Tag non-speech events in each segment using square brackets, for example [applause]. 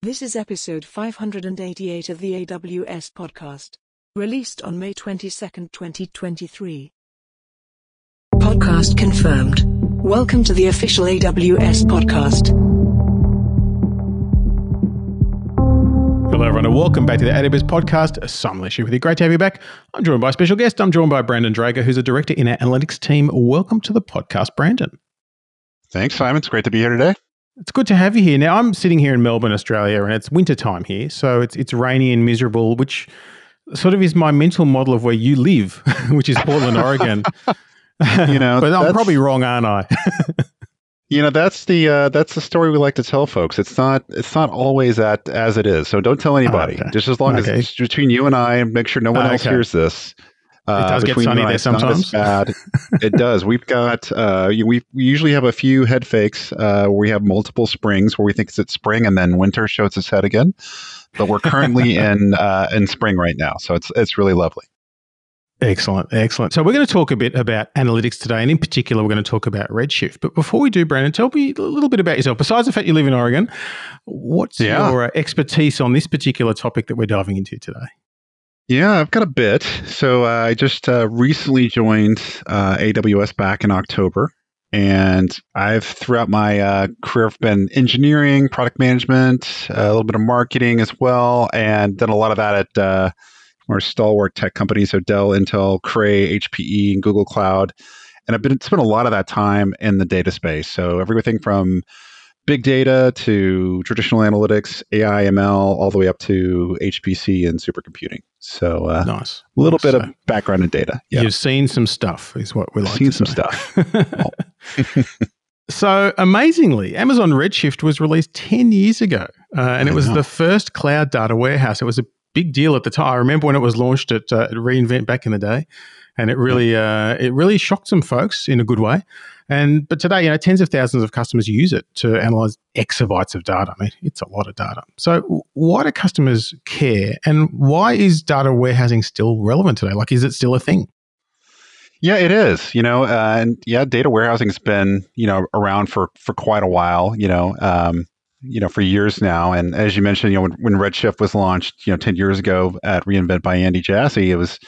This is episode 588 of the AWS podcast, released on May 22, 2023. Podcast confirmed. Welcome to the official AWS podcast. Hello, everyone, and welcome back to the AWS podcast. Simon Elisha with you. Great to have you back. I'm joined by a special guest. I'm joined by Brandon Draeger, who's a director in our analytics team. Welcome to the podcast, Brandon. Thanks, Simon. It's great to be here today. It's good to have you here. Now, I'm sitting here in Melbourne, Australia, and it's winter time here. So it's, it's rainy and miserable, which sort of is my mental model of where you live, [laughs] which is Portland, Oregon. [laughs] You know, but I'm probably wrong, aren't I? [laughs] You know, that's the uh, that's the story we like to tell folks. It's not it's not always that as it is. So don't tell anybody. Okay. Just as long as it's between you and I, make sure no one else Okay. hears this. Uh, does get sunny there sometimes. bad. [laughs] it does. We've got uh, we we usually have a few head fakes uh, where we have multiple springs where we think it's at spring and then winter shows its head again. But we're currently [laughs] in uh, in spring right now, so it's it's really lovely. Excellent, excellent. So we're going to talk a bit about analytics today, and in particular, we're going to talk about Redshift. But before we do, Brandon, tell me a little bit about yourself. Besides the fact you live in Oregon, what's Yeah. your uh, expertise on this particular topic that we're diving into today? Yeah, I've got a bit. So uh, I just uh, recently joined uh, AWS back in October, and I've throughout my uh, career been engineering, product management, a little bit of marketing as well, and done a lot of that at uh, more stalwart tech companies, so Dell, Intel, Cray, HPE, and Google Cloud. And I've been spent a lot of that time in the data space. So everything from big data to traditional analytics, AI, ML, all the way up to HPC and supercomputing. So uh, Nice. a little bit So of background in data. Yeah, You've seen some stuff, is what we like seen some say. stuff. [laughs] [laughs] so amazingly, Amazon Redshift was released 10 years ago, uh, and I it was know. the first cloud data warehouse. It was a big deal at the time. I remember when it was launched at, uh, at reInvent back in the day, and it really uh, it really shocked some folks in a good way. And but today, you know, tens of thousands of customers use it to analyze exabytes of data. I mean, it's a lot of data. So, why do customers care, and why is data warehousing still relevant today? Like, is it still a thing? Yeah, it is. You know, uh, and yeah, data warehousing has been you know around for for quite a while. You know, um, you know for years now. And as you mentioned, you know, when, when Redshift was launched, you know, ten years ago at reInvent by Andy Jassy, it was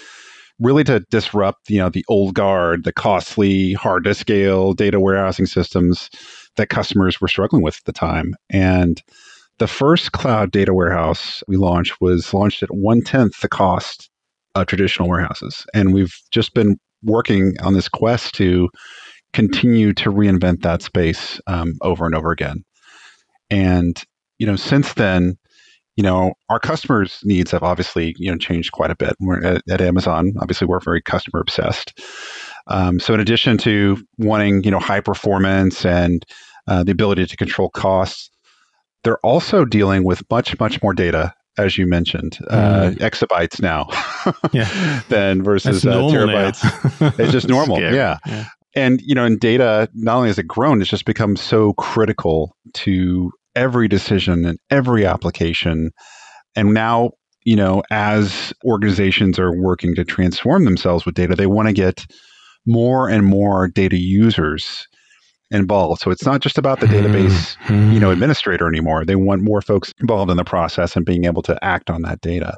really to disrupt you know the old guard, the costly, hard to scale data warehousing systems that customers were struggling with at the time. And the first cloud data warehouse we launched was launched at one tenth the cost of traditional warehouses, and we've just been working on this quest to continue to reinvent that space um, over and over again. And you know, since then, you know, our customers' needs have obviously you know changed quite a bit. We're at, at Amazon, obviously, we're very customer obsessed. Um, so, in addition to wanting you know high performance and uh, the ability to control costs, they're also dealing with much much more data, as you mentioned, uh, exabytes now, [laughs] Yeah. [laughs] than versus uh, terabytes. [laughs] It's just normal, yeah. yeah. And you know, in data, not only has it grown, it's just become so critical to every decision and every application. And now, you know, as organizations are working to transform themselves with data, they want to get more and more data users involved. So it's not just about the database, Hmm. you know, administrator anymore. They want more folks involved in the process and being able to act on that data.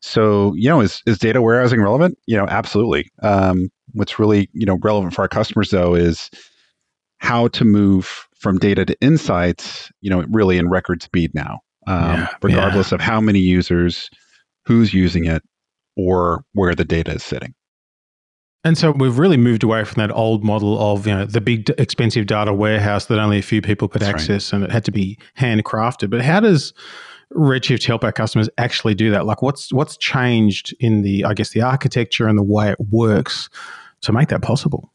So, you know, is, is data warehousing relevant? You know, absolutely. Um, what's really, you know, relevant for our customers though is how to move from data to insights, you know, really in record speed now, um, Yeah, regardless of how many users, who's using it, or where the data is sitting. And so we've really moved away from that old model of you know the big expensive data warehouse that only a few people could That's right. access and it had to be handcrafted. But how does Redshift help our customers actually do that? Like what's what's changed in the I guess the architecture and the way it works to make that possible?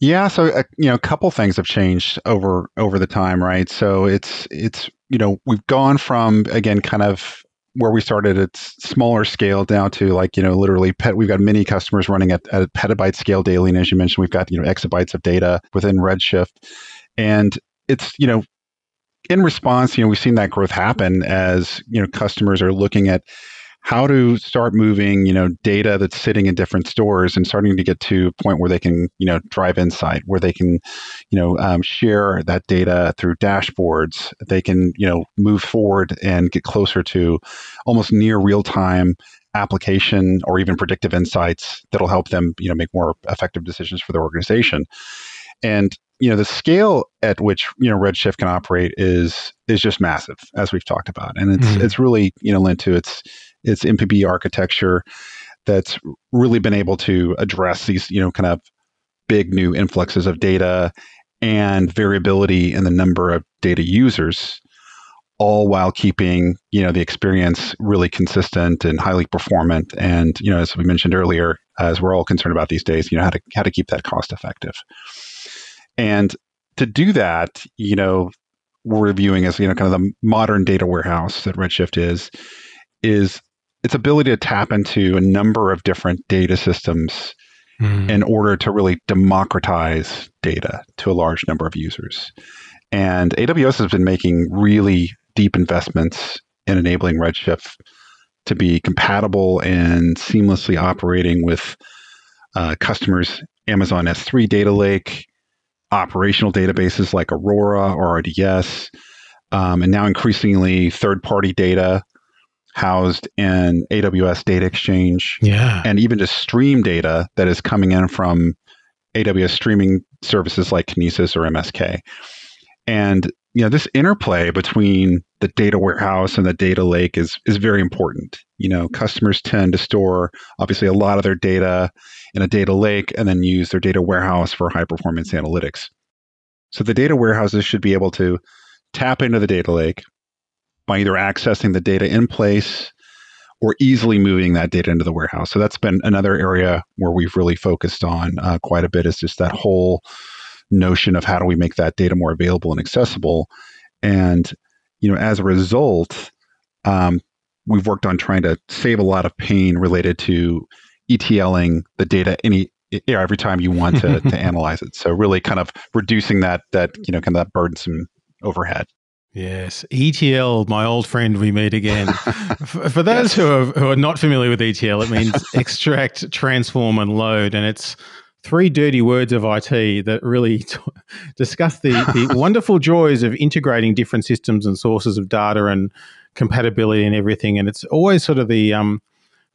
Yeah, so uh, you know, a couple things have changed over over the time, right? So it's it's you know we've gone from again kind of where we started at smaller scale down to like you know literally pet. We've got many customers running at, at petabyte scale daily, and as you mentioned, we've got you know exabytes of data within Redshift, and it's you know in response, you know we've seen that growth happen as you know customers are looking at how to start moving, you know, data that's sitting in different stores and starting to get to a point where they can, you know, drive insight, where they can, you know, um, share that data through dashboards. They can, you know, move forward and get closer to almost near real time application or even predictive insights that'll help them, you know, make more effective decisions for their organization. And you know the scale at which you know Redshift can operate is is just massive, as we've talked about, and it's mm-hmm. it's really you know linked to its its MPP architecture that's really been able to address these you know kind of big new influxes of data and variability in the number of data users all while keeping you know the experience really consistent and highly performant. And you know as we mentioned earlier as we're all concerned about these days you know how to how to keep that cost effective. And to do that, you know, we're reviewing as, you know, kind of the modern data warehouse that Redshift is, is its ability to tap into a number of different data systems mm. in order to really democratize data to a large number of users. And AWS has been making really deep investments in enabling Redshift to be compatible and seamlessly operating with uh, customers' Amazon S3 data lake, operational databases like Aurora or RDS, um, and now increasingly third party data housed in AWS Data Exchange. Yeah. And even just stream data that is coming in from AWS streaming services like Kinesis or MSK. And you know, this interplay between the data warehouse and the data lake is is very important. You know, customers tend to store obviously a lot of their data in a data lake and then use their data warehouse for high performance analytics. So the data warehouses should be able to tap into the data lake by either accessing the data in place or easily moving that data into the warehouse. So that's been another area where we've really focused on uh, quite a bit is just that whole notion of how do we make that data more available and accessible. And you know, as a result, um, we've worked on trying to save a lot of pain related to ETLing the data any you know, every time you want to, to [laughs] analyze it. So really kind of reducing that that you know kind of that burdensome overhead. Yes, ETL, my old friend, we meet again. [laughs] for, for those yes. who, are, who are not familiar with ETL, it means [laughs] extract, transform, and load, and it's three dirty words of IT that really [laughs] t- discuss the, the wonderful joys of integrating different systems and sources of data and compatibility and everything. And it's always sort of the um,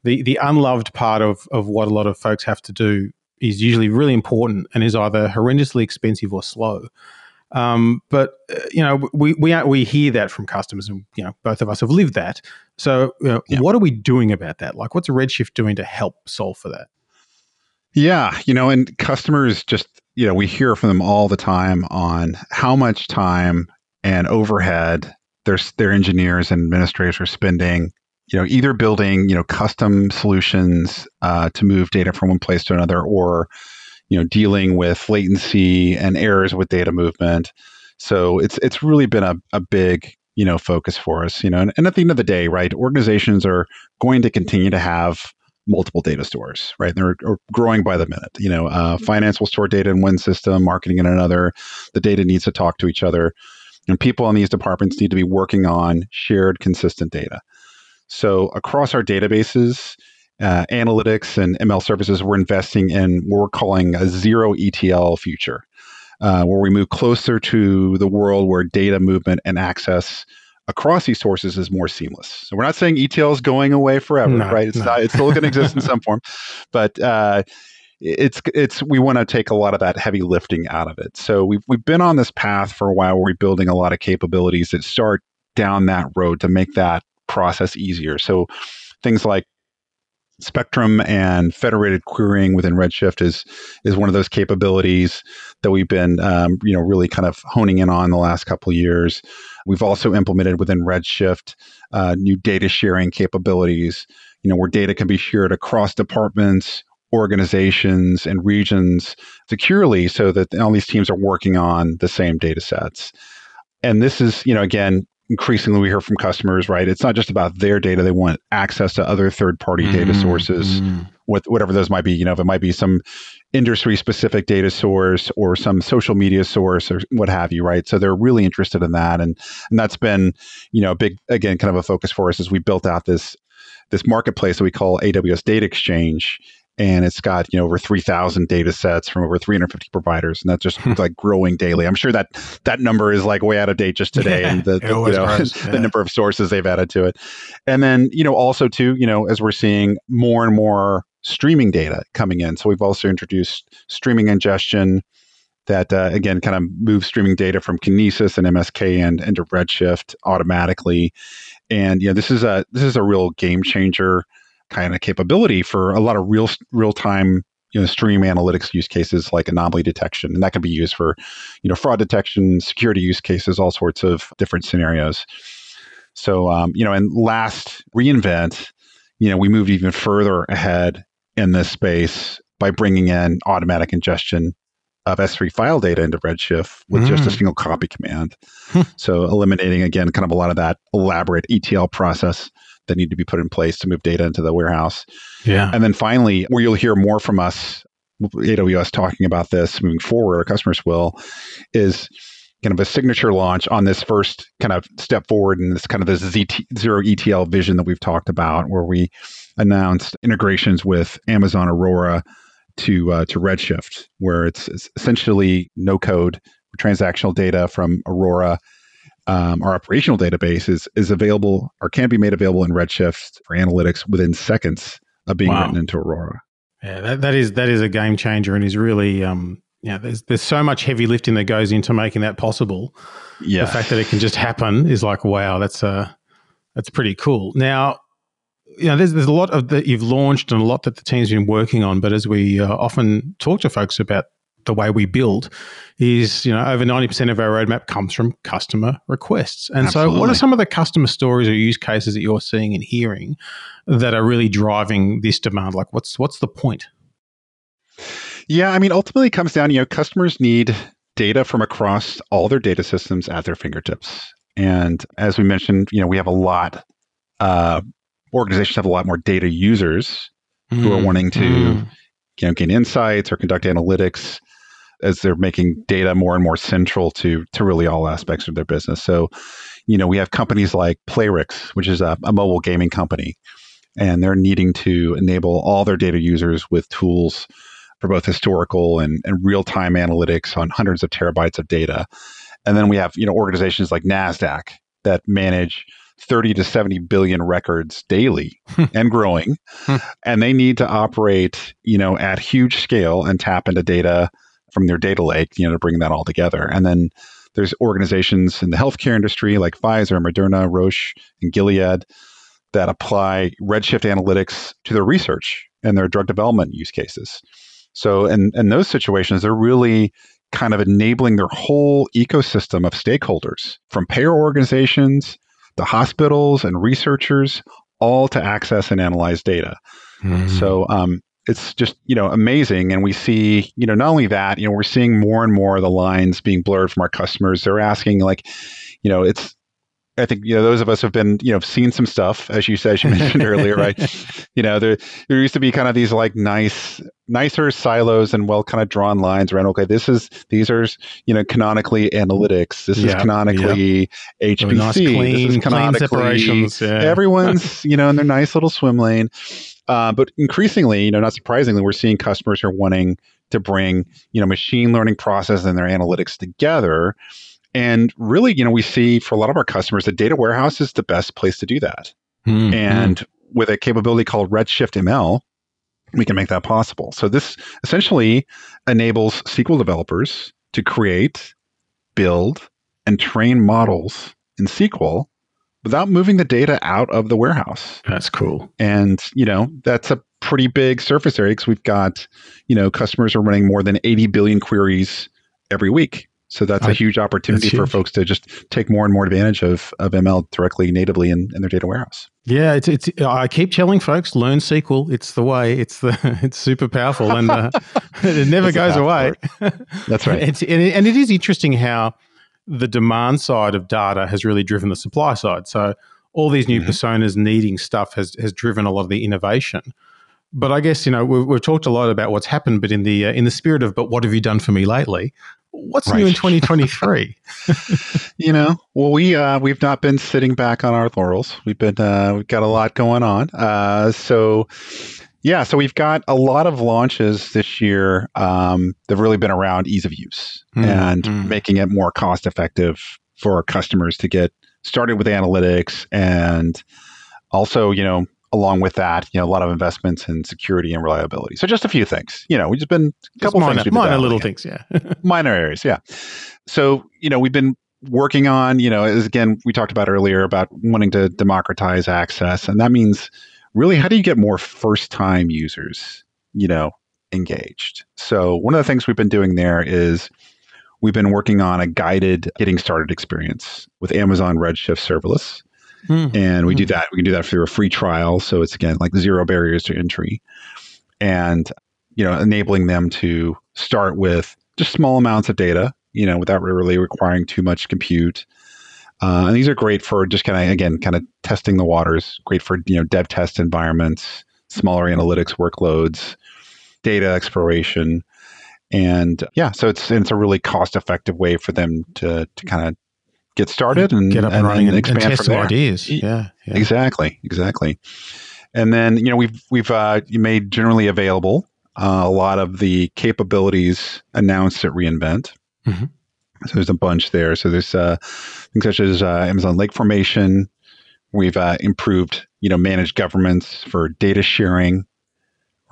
the the unloved part of of what a lot of folks have to do is usually really important and is either horrendously expensive or slow. Um, but uh, you know, we we we hear that from customers, and you know, both of us have lived that. So, you know, yeah. what are we doing about that? Like, what's Redshift doing to help solve for that? Yeah, you know, and customers just, you know, we hear from them all the time on how much time and overhead their their engineers and administrators are spending, you know, either building, you know, custom solutions uh, to move data from one place to another, or you know, dealing with latency and errors with data movement. So it's it's really been a, a big you know focus for us you know and, and at the end of the day right organizations are going to continue to have multiple data stores, right? They're growing by the minute. You know, uh, mm-hmm. finance will store data in one system, marketing in another. The data needs to talk to each other, and people in these departments need to be working on shared, consistent data. So across our databases, uh, analytics and ML services, we're investing in what we're calling a zero ETL future, uh, where we move closer to the world where data movement and access across these sources is more seamless. So we're not saying ETL is going away forever, no, right? It's no. not. It's still going to exist in [laughs] some form, but uh, it's it's we want to take a lot of that heavy lifting out of it. So we've we've been on this path for a while. Where we're building a lot of capabilities that start down that road to make that process easier. So things like Spectrum and federated querying within Redshift is is one of those capabilities that we've been um, you know really kind of honing in on the last couple years. We've also implemented within Redshift uh, new data sharing capabilities. You know where data can be shared across departments, organizations, and regions securely, so that all these teams are working on the same data sets. And this is you know again increasingly we hear from customers, right? It's not just about their data; they want access to other third-party mm-hmm. data sources, mm-hmm. with whatever those might be. You know, if it might be some industry-specific data source or some social media source or what have you, right? So they're really interested in that, and and that's been, you know, a big again kind of a focus for us as we built out this this marketplace that we call AWS Data Exchange. And it's got you know over three thousand data sets from over 350 providers, and that's just Hmm. like growing daily. I'm sure that that number is like way out of date just [laughs] today, Yeah, and the, [laughs] the, you know, grows, the number of sources they've added to it. And then you know also too you know as we're seeing more and more streaming data coming in, so we've also introduced streaming ingestion that uh, again kind of moves streaming data from Kinesis and MSK and into Redshift automatically. And you know, this is a this is a real game changer kind of capability for a lot of real real time you know stream analytics use cases like anomaly detection, and that can be used for you know fraud detection, security use cases, all sorts of different scenarios. So um, you know, and last reinvent, you know, we moved even further ahead in this space by bringing in automatic ingestion of S3 file data into Redshift with just a Mm. single copy command. Hmm. so eliminating again kind of a lot of that elaborate ETL process that need to be put in place to move data into the warehouse. Yeah. And then finally, where you'll hear more from us, AWS talking about this moving forward, our customers will, is kind of a signature launch on this first kind of step forward in this kind of this ZT, zero ETL vision that we've talked about, where we announced integrations with Amazon Aurora to uh, to Redshift, where it's, it's essentially no code transactional data from Aurora. Um, our operational database is is available or can be made available in Redshift for analytics within seconds of being Wow. written into Aurora. Yeah, that, that is that is a game changer and is really um yeah, there's there's so much heavy lifting that goes into making that possible. Yeah, The fact that it can just happen is like wow, that's uh that's pretty cool. Now, you know, there's there's a lot of that you've launched and a lot that the team's been working on, but as we uh, often talk to folks about the way we build is, you know, over 90% of our roadmap comes from customer requests. And so what are some of the customer stories or use cases that you're seeing and hearing that are really driving this demand? Like what's what's the point? Yeah, I mean, ultimately, it comes down. You know, customers need data from across all their data systems at their fingertips. And as we mentioned, you know, we have a lot. Uh, organizations have a lot more data users who are Mm, wanting to mm. you know, gain insights or conduct analytics as they're making data more and more central to to really all aspects of their business. So, you know, we have companies like Playrix, which is a, a mobile gaming company, and they're needing to enable all their data users with tools for both historical and, and real-time analytics on hundreds of terabytes of data. And then we have, you know, organizations like NASDAQ that manage 30 to 70 billion records daily and growing. Hmm. and they need to operate, you know, at huge scale and tap into data from their data lake, you know, to bring that all together. And then there's organizations in the healthcare industry like Pfizer, Moderna, Roche, and Gilead that apply Redshift analytics to their research and their drug development use cases. So in, in those situations, they're really kind of enabling their whole ecosystem of stakeholders, from payer organizations the hospitals and researchers, all to access and analyze data. Mm. So um, it's just you know amazing, and we see you know not only that, you know we're seeing more and more of the lines being blurred from our customers. They're asking like, you know, it's. I think you know those of us have been you know seen some stuff as you said as you mentioned [laughs] earlier, right? You know there there used to be kind of these like nice nicer silos and well kind of drawn lines around. Okay, this is these are you know canonically analytics. This is Yeah, canonically HPC. Nice, this clean, is clean separations. Yeah. everyone's you know in their nice little swim lane uh, but increasingly you know not surprisingly we're seeing customers who are wanting to bring you know machine learning process and their analytics together. And really you know we see for a lot of our customers the data warehouse is the best place to do that. Mm, mm. and with a capability called redshift ml we can make that possible. So this essentially enables sql developers to create build and train models in sql without moving the data out of the warehouse that's cool. and you know that's a pretty big surface area because we've got you know customers are running more than 80 billion queries every week so that's a I- huge opportunity for huge. folks to just take more and more advantage of, of ml directly natively in, in their data warehouse Yeah, it's it's. I keep telling folks, learn SQL. It's the way. It's the. [laughs] It's super powerful, and uh, [laughs] it never goes away. That's [laughs] right. It's and it, and it is interesting how the demand side of data has really driven the supply side. So all these new Mhm. personas needing stuff has has driven a lot of the innovation. But I guess you know we've, we've talked a lot about what's happened, but in the uh, in the spirit of but what have you done for me lately? what's Right. new in 2023? [laughs] [laughs] you know, well, we uh, we've not been sitting back on our laurels. We've been uh, we've got a lot going on. Uh, so yeah, so we've got a lot of launches this year um, that've really been around ease of use Mm, and mm. making it more cost effective for our customers to get started with analytics and also, you know, along with that, you know, a lot of investments in security and reliability. So just a few things. You know, we've just been a couple minor, things minor little things, yeah. [laughs] minor areas yeah so you know we've been working on you know as again we talked about earlier about wanting to democratize access and that means really how do you get more first time users you know engaged? So one of the things we've been doing there is we've been working on a guided getting started experience with amazon redshift serverless. Mm. and we do that we can do that through a free trial. So it's again like zero barriers to entry and you know enabling them to start with just small amounts of data you know without really requiring too much compute uh, and these are great for just kind of again kind of testing the waters great for you know dev test environments smaller analytics workloads data exploration and yeah so it's it's a really cost effective way for them to to kind of get started and Get up and, running and, and expand test from ideas. Yeah, yeah. Exactly, exactly. And then you know we've we've uh, made generally available uh, a lot of the capabilities announced at reInvent. Mhm. So there's a bunch there. So there's uh, things such as uh, Amazon Lake Formation. We've uh, improved you know managed governments for data sharing.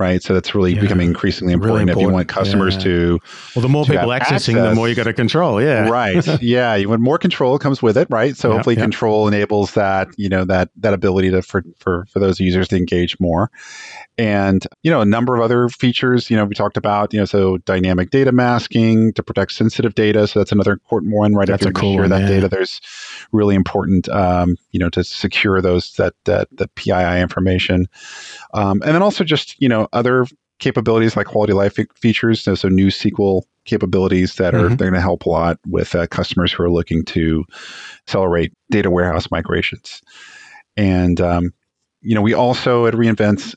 Right, so that's really Yeah, becoming increasingly really important. If you want customers yeah. to Well, the more people accessing, the more you got access. to control. Yeah, right [laughs] yeah you want more control comes with it right so hopefully control enables that you know that that ability to for, for for those users to engage more and you know a number of other features you know we talked about you know so dynamic data masking to protect sensitive data so that's another important one right That's if a you're cool to share one, that yeah. data there's really important um, you know to secure those that that the pii information um, and then also just you know other capabilities like quality life features so, so new sql capabilities that are Mhm. they're going to help a lot with uh, customers who are looking to accelerate data warehouse migrations and um, you know we also at reinvent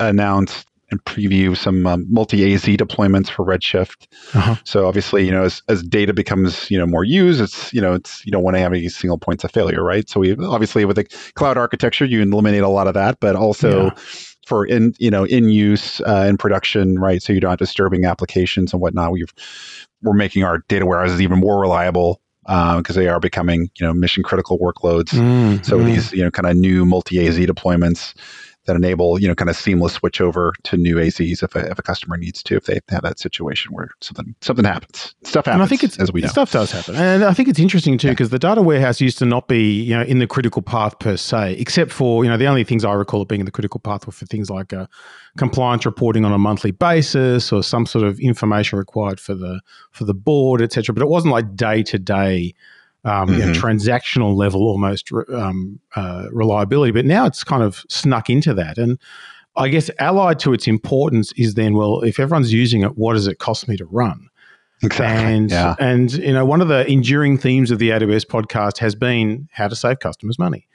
announced and preview some um, multi-az deployments for redshift Uh-huh. so obviously, you know, as, as data becomes, you know, more used, it's, you know, it's, you don't want to have any single points of failure, right? So we obviously with the cloud architecture, you eliminate a lot of that, but also Yeah. For in, you know, in use, uh, in production, right? So you're not disturbing applications and whatnot. We've, we're making our data warehouses even more reliable because they are becoming, you know, mission critical workloads. Mm, So mm. these, you know, kind of new multi-AZ deployments that enable, you know, kind of seamless switch over to new AZs if a, if a customer needs to, if they have that situation where something something happens. Stuff happens, And I think it's as we know. stuff does happen, and I think it's interesting too because the data warehouse used to not be you know in the critical path per se, except for you know the only things I recall it being in the critical path were for things like uh, compliance reporting on a monthly basis or some sort of information required for the for the board, etc. But it wasn't like day to day. Um, you know, Mhm. transactional level almost um, uh, reliability, but now it's kind of snuck into that. And I guess allied to its importance is then, well, if everyone's using it, what does it cost me to run? Exactly. And yeah. and you know, one of the enduring themes of the AWS podcast has been how to save customers money.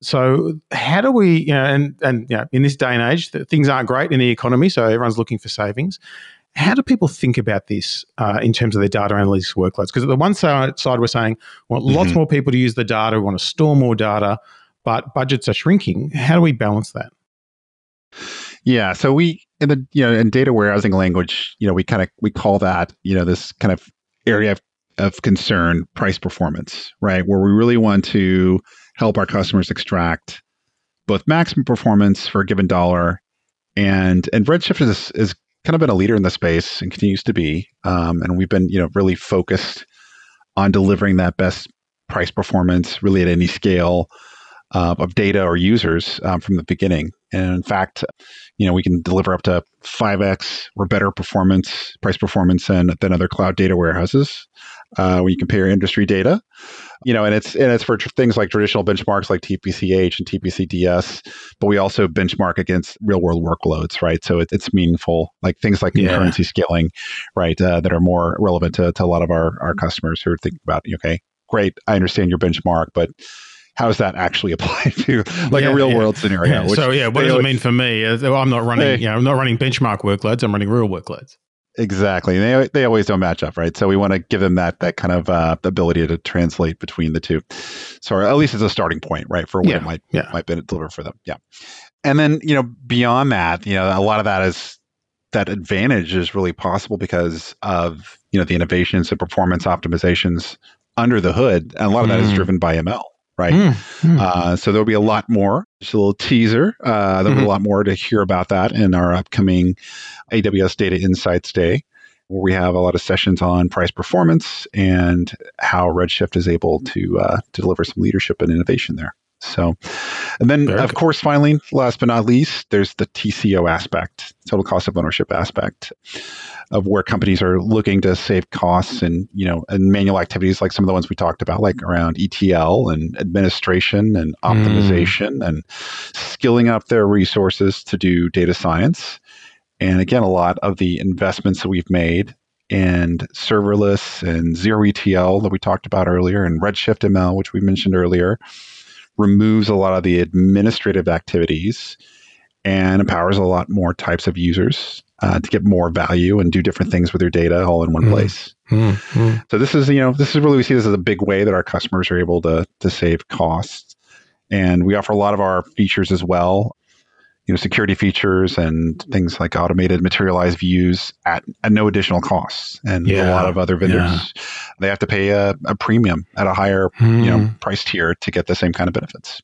So how do we, you know, and and you know, in this day and age, things aren't great in the economy, so everyone's looking for savings. How do people think about this uh, in terms of their data analytics workloads? Because at the one side, side we're saying, we want lots Mhm. more people to use the data, we want to store more data, but budgets are shrinking. How do we balance that? Yeah. So we in the you know in data warehousing language, you know, we kind of we call that you know this kind of area of, of concern price performance, right? Where we really want to help our customers extract both maximum performance for a given dollar, and and Redshift is is kind of been a leader in the space and continues to be, um, and we've been you know really focused on delivering that best price performance really at any scale uh, of data or users um, from the beginning. And in fact, you know, we can deliver up to 5x or better performance, price performance than, than other cloud data warehouses uh, when you compare industry data. You know, and it's and it's for tr- things like traditional benchmarks like TPCH and TPCDS, but we also benchmark against real world workloads, right? So it, it's meaningful, like things like Yeah. concurrency scaling, right, uh, that are more relevant to, to a lot of our, our customers who are thinking about, okay, great, I understand your benchmark, but how does that actually [laughs] apply to like Yeah, a real yeah. world scenario? Yeah, so yeah, what does it mean for me? Uh, I'm not running, Hey. you know, I'm not running benchmark workloads. I'm running real workloads. Exactly. They, they always don't match up, right? So we want to give them that that kind of uh, ability to translate between the two. So at least it's a starting point, right, for what Yeah, it might yeah. might be deliver for them. Yeah. And then you know beyond that, you know a lot of that is that advantage is really possible because of you know the innovations and performance optimizations under the hood, and a lot of that is Mm. driven by ML, right? Mm, mm. Uh, so there'll be a lot more. Just a little teaser. Uh, there'll be Mhm. a lot more to hear about that in our upcoming AWS Data Insights Day, where we have a lot of sessions on price performance and how Redshift is able to uh, to deliver some leadership and innovation there. So, and then Very of good. course, finally, last but not least, there's the TCO aspect, total cost of ownership aspect of where companies are looking to save costs and you know and manual activities like some of the ones we talked about like around ETL and administration and hmm. optimization and skilling up their resources to do data science and again a lot of the investments that we've made and serverless and zero ETL that we talked about earlier and Redshift ML which we mentioned earlier removes a lot of the administrative activities and empowers a lot more types of users uh, to get more value and do different things with their data all in one Mm. place. Mm, mm. So this is you know this is really we see this as a big way that our customers are able to to save costs, and we offer a lot of our features as well. You know, security features and things like automated materialized views at, at no additional costs. And a lot of other vendors, yeah. they have to pay a, a premium at a higher you know Mm. price tier to get the same kind of benefits.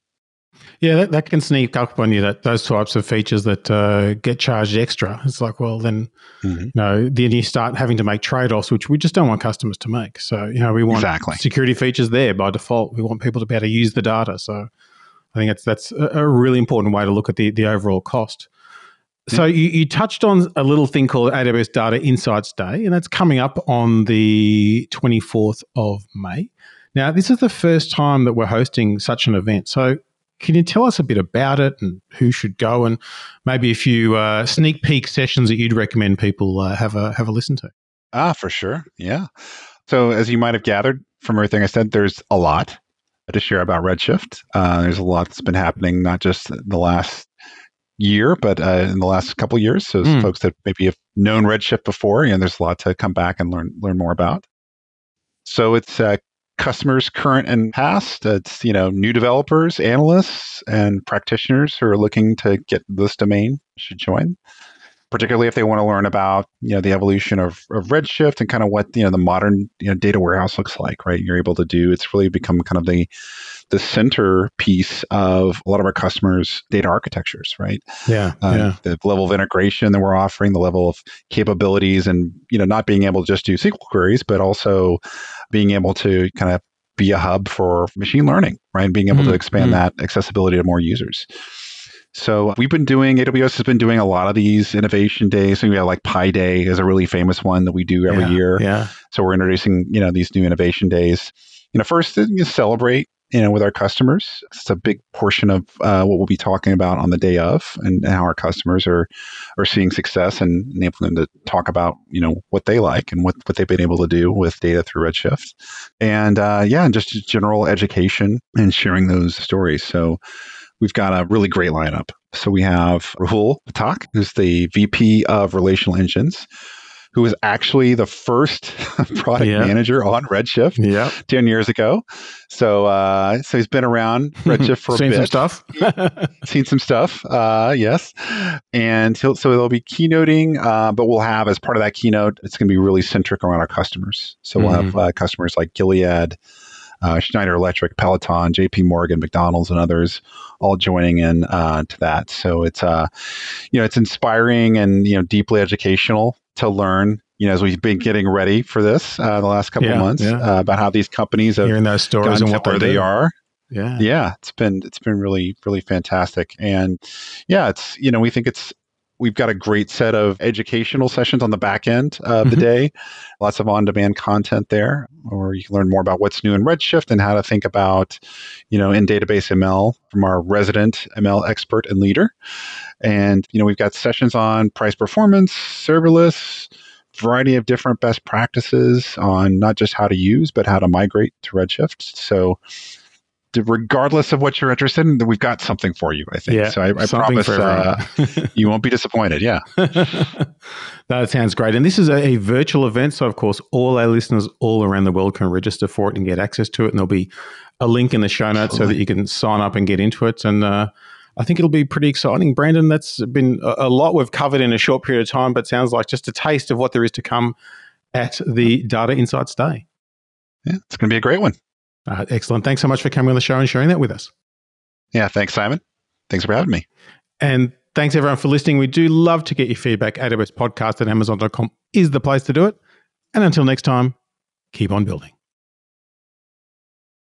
Yeah, that, that can sneak up on you. That those types of features that uh, get charged extra. It's like, well, then Mhm. you know, then you start having to make trade offs, which we just don't want customers to make. So you know, we want Exactly. security features there by default. We want people to be able to use the data. So I think that's that's a, really important way to look at the the overall cost. So you, you touched on a little thing called AWS Data Insights Day, and that's coming up on the 24th of May. Now, this is the first time that we're hosting such an event. So can you tell us a bit about it and who should go, and maybe a few uh, sneak peek sessions that you'd recommend people uh, have a have a listen to? Ah, for sure. Yeah. So, as you might have gathered from everything I said, there's a lot to share about Redshift. Uh, there's a lot that's been happening, not just the last year, but uh, in the last couple of years. So, Mm. folks that maybe have known Redshift before, you know, there's a lot to come back and learn learn more about. So, it's uh, customers, current and past. It's you know new developers, analysts, and practitioners who are looking to get this domain should join particularly if they want to learn about you know the evolution of, of Redshift and kind of what you know the modern you know data warehouse looks like. Right, you're able to do. It's really become kind of the the centerpiece of a lot of our customers' data architectures. Right, Yeah, uh, yeah, the level of integration that we're offering, the level of capabilities, and you know not being able to just do SQL queries, but also being able to kind of be a hub for machine learning, right? And being able to Mhm, expand mhm. that accessibility to more users. So we've been doing AWS has been doing a lot of these innovation days. So we have like Pi Day is a really famous one that we do every yeah, year. Yeah, So we're introducing you know these new innovation days. You know, first you celebrate you know with our customers. It's a big portion of uh, what we'll be talking about on the day of, and how our customers are are seeing success and enabling them to talk about you know what they like and what what they've been able to do with data through Redshift, and uh, yeah, and just general education and sharing those stories. So. We've got a really great lineup. So we have Rahul Pathak, who's the VP of Relational Engines, who was actually the first [laughs] product Yeah. manager on Redshift yeah. 10 years ago. So uh, so he's been around [laughs] Redshift for a Seen bit, some stuff. [laughs] seen some stuff. Uh, yes, and he'll, so they'll be keynoting, uh, but we'll have as part of that keynote, it's going to be really centric around our customers. So we'll have uh, customers like Gilead. Uh, Schneider Electric, Peloton, J.P. Morgan, McDonald's, and others all joining in uh, to that. So it's uh, you know, it's inspiring and you know, deeply educational to learn. You know, as we've been getting ready for this uh, the last couple Yeah, of months yeah. uh, about how these companies have Hearing those stories and what where they are. Yeah. Yeah, it's been it's been really really fantastic, and yeah, it's you know we think it's we've got a great set of educational sessions on the back end of the Mhm. day, lots of on demand content there, or you can learn more about what's new in Redshift and how to think about you know in database ML from our resident ML expert and leader, and you know we've got sessions on price performance, serverless. Variety of different best practices on not just how to use, but how to migrate to Redshift. So, regardless of what you're interested in, we've got something for you. I think. Yeah, so I, I promise uh, [laughs] you won't be disappointed. Yeah, [laughs] that sounds great. And this is a, a, virtual event, so of course, all our listeners all around the world can register for it and get access to it. And there'll be a link in the show notes Absolutely. so that you can sign up and get into it. And uh, I think it'll be pretty exciting. Brandon, that's been a, a lot we've covered in a short period of time, but sounds like just a taste of what there is to come at the Data Insights Day. Yeah, it's going to be a great one. Uh, excellent. Thanks so much for coming on the show and sharing that with us. Yeah, thanks, Simon. Thanks for having me. And thanks everyone for listening. We do love to get your feedback. AWS podcast at amazon.com is the place to do it. And until next time, keep on building.